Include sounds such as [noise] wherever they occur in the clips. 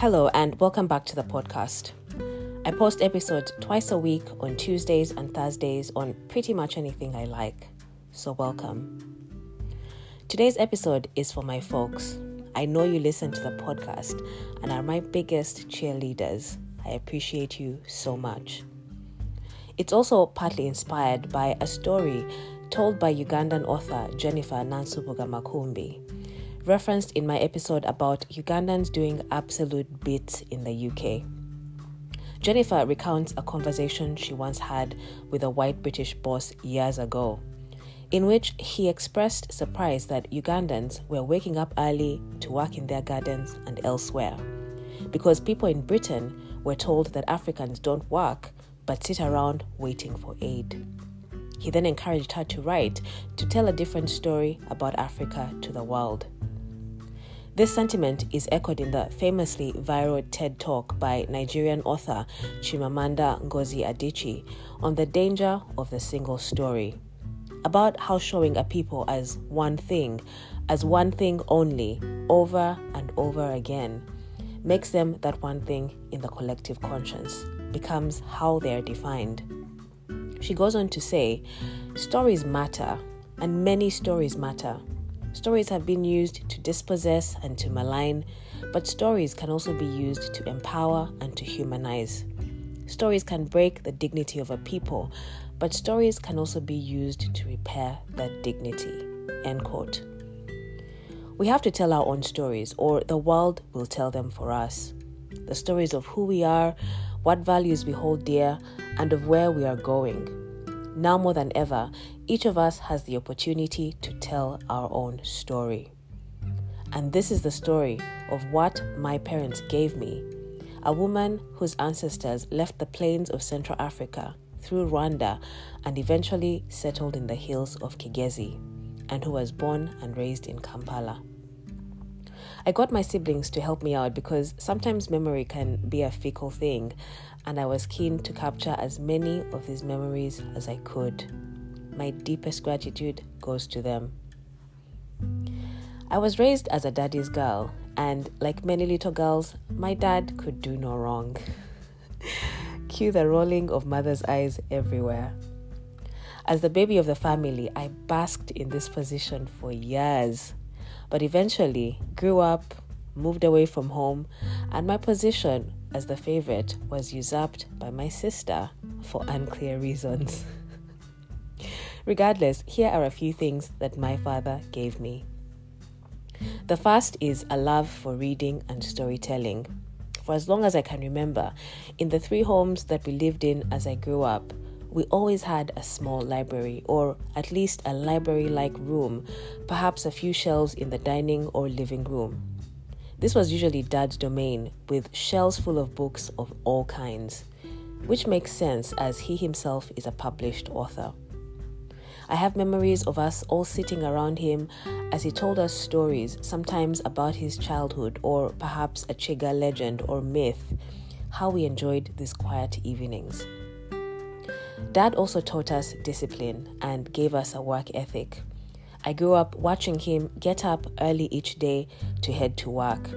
Hello, and welcome back to the podcast. I post episodes twice a week on Tuesdays and Thursdays on pretty much anything I like. So, welcome. Today's episode is for my folks. I know you listen to the podcast and are my biggest cheerleaders. I appreciate you so much. It's also partly inspired by a story told by Ugandan author Jennifer Nansubuga Makumbi referenced in my episode about Ugandans doing absolute bits in the UK. Jennifer recounts a conversation she once had with a white British boss years ago, in which he expressed surprise that Ugandans were waking up early to work in their gardens and elsewhere, because people in Britain were told that Africans don't work but sit around waiting for aid. He then encouraged her to write to tell a different story about Africa to the world. This sentiment is echoed in the famously viral TED Talk by Nigerian author Chimamanda Ngozi Adichie on the danger of the single story, about how showing a people as one thing, as one thing only, over and over again, makes them that one thing in the collective conscience, becomes how they are defined. She goes on to say, Stories matter, and many stories matter. Stories have been used to dispossess and to malign, but stories can also be used to empower and to humanize. Stories can break the dignity of a people, but stories can also be used to repair that dignity. End quote. We have to tell our own stories, or the world will tell them for us. The stories of who we are, what values we hold dear, and of where we are going. Now more than ever, each of us has the opportunity to tell our own story. And this is the story of what my parents gave me a woman whose ancestors left the plains of Central Africa through Rwanda and eventually settled in the hills of Kigezi, and who was born and raised in Kampala. I got my siblings to help me out because sometimes memory can be a fickle thing, and I was keen to capture as many of these memories as I could my deepest gratitude goes to them. I was raised as a daddy's girl, and like many little girls, my dad could do no wrong. [laughs] Cue the rolling of mother's eyes everywhere. As the baby of the family, I basked in this position for years, but eventually grew up, moved away from home, and my position as the favorite was usurped by my sister for unclear reasons. [laughs] Regardless, here are a few things that my father gave me. The first is a love for reading and storytelling. For as long as I can remember, in the three homes that we lived in as I grew up, we always had a small library, or at least a library like room, perhaps a few shelves in the dining or living room. This was usually Dad's domain, with shelves full of books of all kinds, which makes sense as he himself is a published author. I have memories of us all sitting around him as he told us stories, sometimes about his childhood or perhaps a Chiga legend or myth, how we enjoyed these quiet evenings. Dad also taught us discipline and gave us a work ethic. I grew up watching him get up early each day to head to work.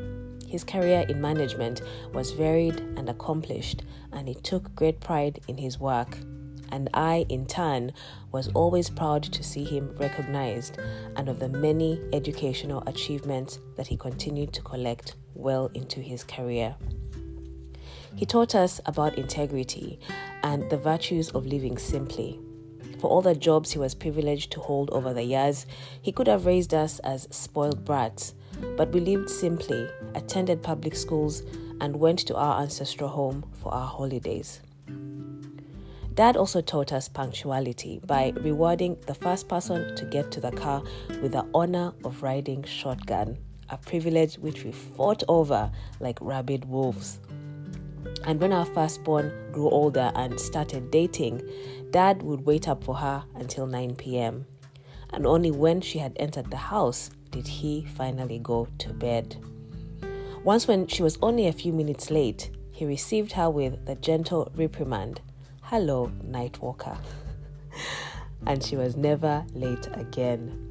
His career in management was varied and accomplished, and he took great pride in his work and I, in turn, was always proud to see him recognized and of the many educational achievements that he continued to collect well into his career. He taught us about integrity and the virtues of living simply. For all the jobs he was privileged to hold over the years, he could have raised us as spoiled brats, but we lived simply, attended public schools, and went to our ancestral home for our holidays. Dad also taught us punctuality by rewarding the first person to get to the car with the honor of riding shotgun, a privilege which we fought over like rabid wolves. And when our firstborn grew older and started dating, Dad would wait up for her until 9 p.m. And only when she had entered the house did he finally go to bed. Once, when she was only a few minutes late, he received her with the gentle reprimand Hello, Nightwalker. [laughs] and she was never late again.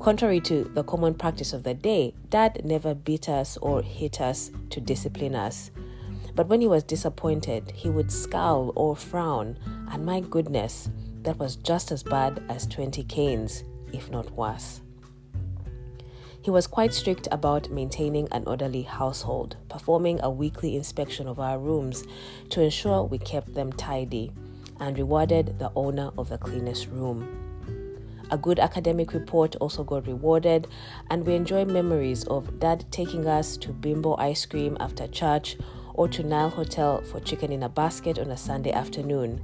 Contrary to the common practice of the day, Dad never beat us or hit us to discipline us. But when he was disappointed, he would scowl or frown, and my goodness, that was just as bad as 20 canes, if not worse. He was quite strict about maintaining an orderly household, performing a weekly inspection of our rooms to ensure we kept them tidy, and rewarded the owner of the cleanest room. A good academic report also got rewarded, and we enjoy memories of Dad taking us to Bimbo ice cream after church or to Nile Hotel for chicken in a basket on a Sunday afternoon.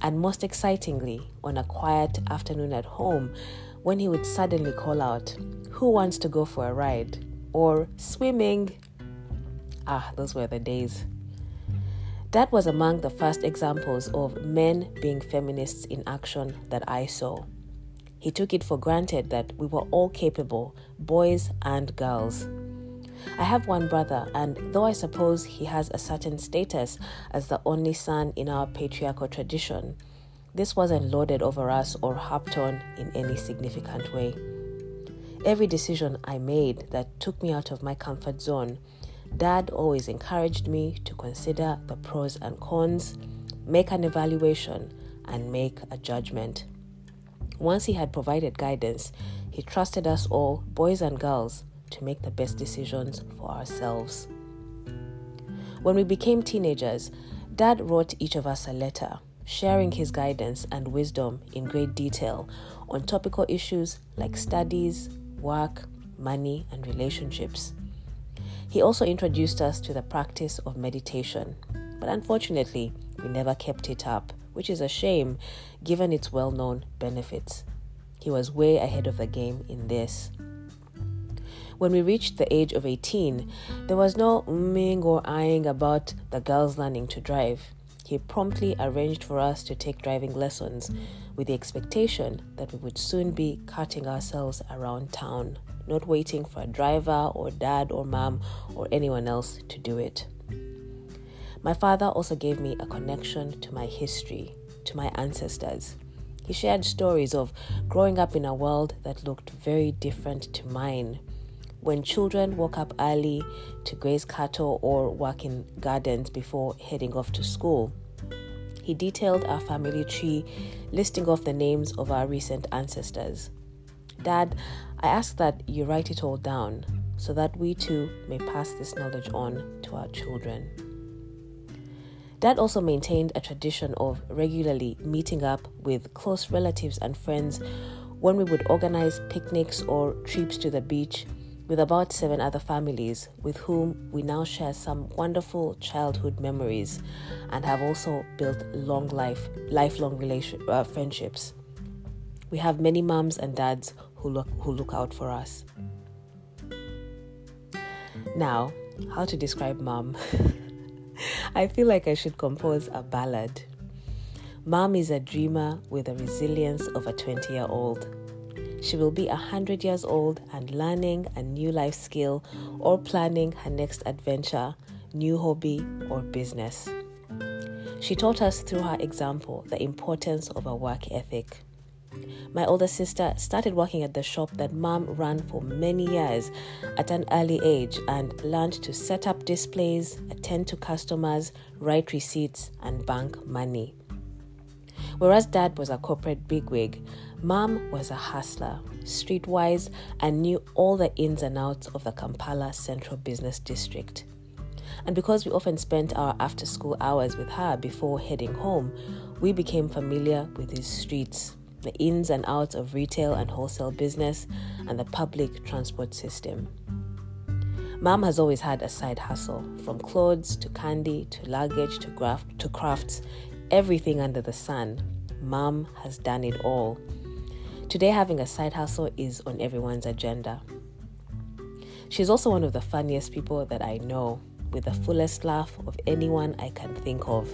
And most excitingly, on a quiet afternoon at home, when he would suddenly call out, Who wants to go for a ride? or Swimming. Ah, those were the days. That was among the first examples of men being feminists in action that I saw. He took it for granted that we were all capable, boys and girls. I have one brother, and though I suppose he has a certain status as the only son in our patriarchal tradition, this wasn't loaded over us or harped on in any significant way. Every decision I made that took me out of my comfort zone, Dad always encouraged me to consider the pros and cons, make an evaluation, and make a judgment. Once he had provided guidance, he trusted us all, boys and girls, to make the best decisions for ourselves. When we became teenagers, Dad wrote each of us a letter sharing his guidance and wisdom in great detail on topical issues like studies, work, money, and relationships. He also introduced us to the practice of meditation, but unfortunately, we never kept it up, which is a shame given its well known benefits. He was way ahead of the game in this. When we reached the age of 18, there was no umming or eyeing about the girls learning to drive he promptly arranged for us to take driving lessons with the expectation that we would soon be carting ourselves around town, not waiting for a driver or dad or mom or anyone else to do it. My father also gave me a connection to my history, to my ancestors. He shared stories of growing up in a world that looked very different to mine when children woke up early to graze cattle or work in gardens before heading off to school. He detailed our family tree, listing off the names of our recent ancestors. Dad, I ask that you write it all down so that we too may pass this knowledge on to our children. Dad also maintained a tradition of regularly meeting up with close relatives and friends when we would organize picnics or trips to the beach with about seven other families with whom we now share some wonderful childhood memories and have also built long life lifelong relation, uh, friendships. We have many moms and dads who look who look out for us. Now, how to describe mom? [laughs] I feel like I should compose a ballad. Mom is a dreamer with the resilience of a 20 year old. She will be 100 years old and learning a new life skill or planning her next adventure, new hobby, or business. She taught us through her example the importance of a work ethic. My older sister started working at the shop that mom ran for many years at an early age and learned to set up displays, attend to customers, write receipts, and bank money. Whereas dad was a corporate bigwig, Mom was a hustler, streetwise, and knew all the ins and outs of the Kampala Central Business District. And because we often spent our after school hours with her before heading home, we became familiar with these streets, the ins and outs of retail and wholesale business, and the public transport system. Mom has always had a side hustle, from clothes to candy to luggage to, graf- to crafts, everything under the sun. Mom has done it all Today, having a side hustle is on everyone's agenda. She's also one of the funniest people that I know, with the fullest laugh of anyone I can think of.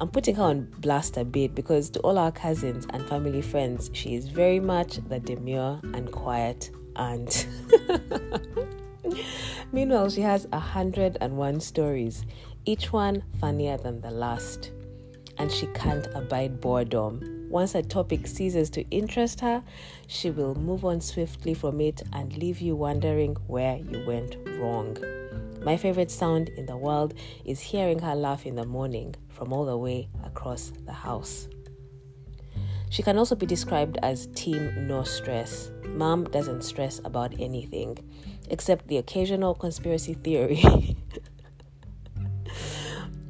I'm putting her on blast a bit because to all our cousins and family friends, she is very much the demure and quiet aunt. [laughs] Meanwhile, she has 101 stories, each one funnier than the last. And she can't abide boredom once a topic ceases to interest her, she will move on swiftly from it and leave you wondering where you went wrong. My favorite sound in the world is hearing her laugh in the morning from all the way across the house. She can also be described as team no stress. Mom doesn't stress about anything except the occasional conspiracy theory. [laughs]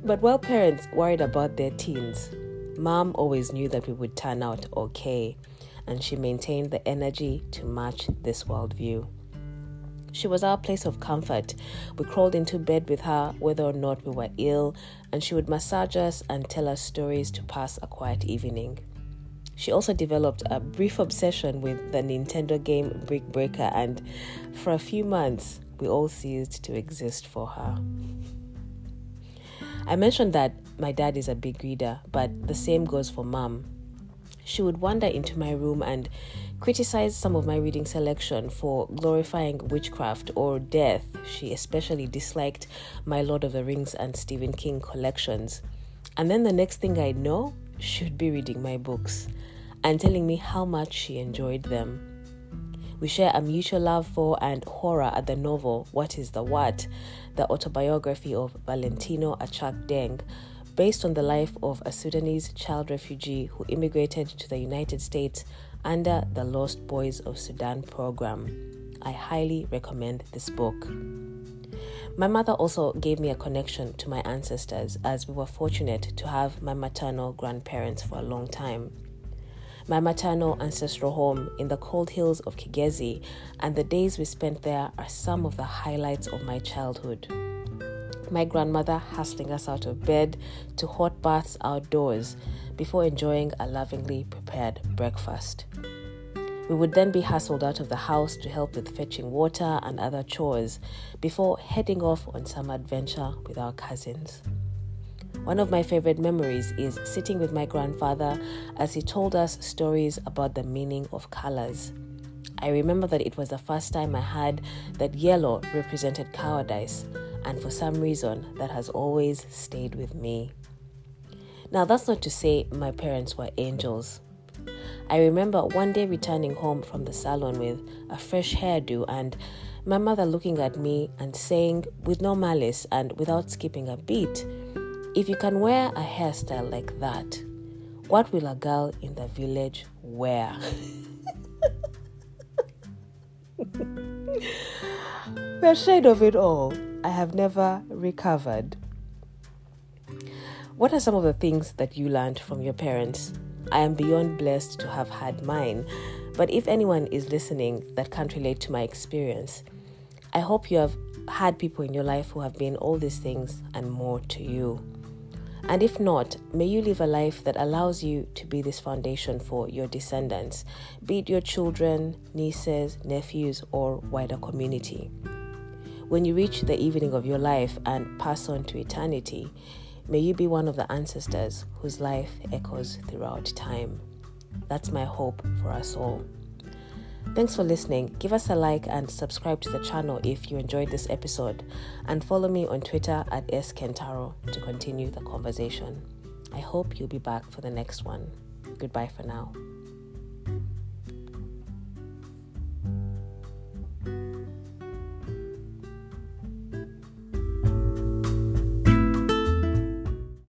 but while parents worried about their teens, mom always knew that we would turn out okay, and she maintained the energy to match this worldview. She was our place of comfort. We crawled into bed with her whether or not we were ill, and she would massage us and tell us stories to pass a quiet evening. She also developed a brief obsession with the Nintendo game Brick Breaker, and for a few months, we all ceased to exist for her. I mentioned that my dad is a big reader, but the same goes for mom. She would wander into my room and criticize some of my reading selection for glorifying witchcraft or death. She especially disliked my Lord of the Rings and Stephen King collections. And then the next thing I know, she'd be reading my books and telling me how much she enjoyed them. We share a mutual love for and horror at the novel What is the What, the autobiography of Valentino Achak Deng, based on the life of a Sudanese child refugee who immigrated to the United States under the Lost Boys of Sudan program. I highly recommend this book. My mother also gave me a connection to my ancestors as we were fortunate to have my maternal grandparents for a long time. My maternal ancestral home in the cold hills of Kigezi and the days we spent there are some of the highlights of my childhood my grandmother hustling us out of bed to hot baths outdoors before enjoying a lovingly prepared breakfast. We would then be hustled out of the house to help with fetching water and other chores before heading off on some adventure with our cousins. One of my favorite memories is sitting with my grandfather as he told us stories about the meaning of colors. I remember that it was the first time I heard that yellow represented cowardice, and for some reason that has always stayed with me. Now, that's not to say my parents were angels. I remember one day returning home from the salon with a fresh hairdo and my mother looking at me and saying, with no malice and without skipping a beat, If you can wear a hairstyle like that, what will a girl in the village wear? [laughs] the shade of it all I have never recovered. What are some of the things that you learned from your parents? I am beyond blessed to have had mine, but if anyone is listening that can't relate to my experience, I hope you have had people in your life who have been all these things and more to you. And if not, may you live a life that allows you to be this foundation for your descendants, be it your children, nieces, nephews, or wider community. When you reach the evening of your life and pass on to eternity, may you be one of the ancestors whose life echoes throughout time. That's my hope for us all. Thanks for listening. Give us a like and subscribe to the channel if you enjoyed this episode. And follow me on Twitter at skentaro to continue the conversation. I hope you'll be back for the next one. Goodbye for now.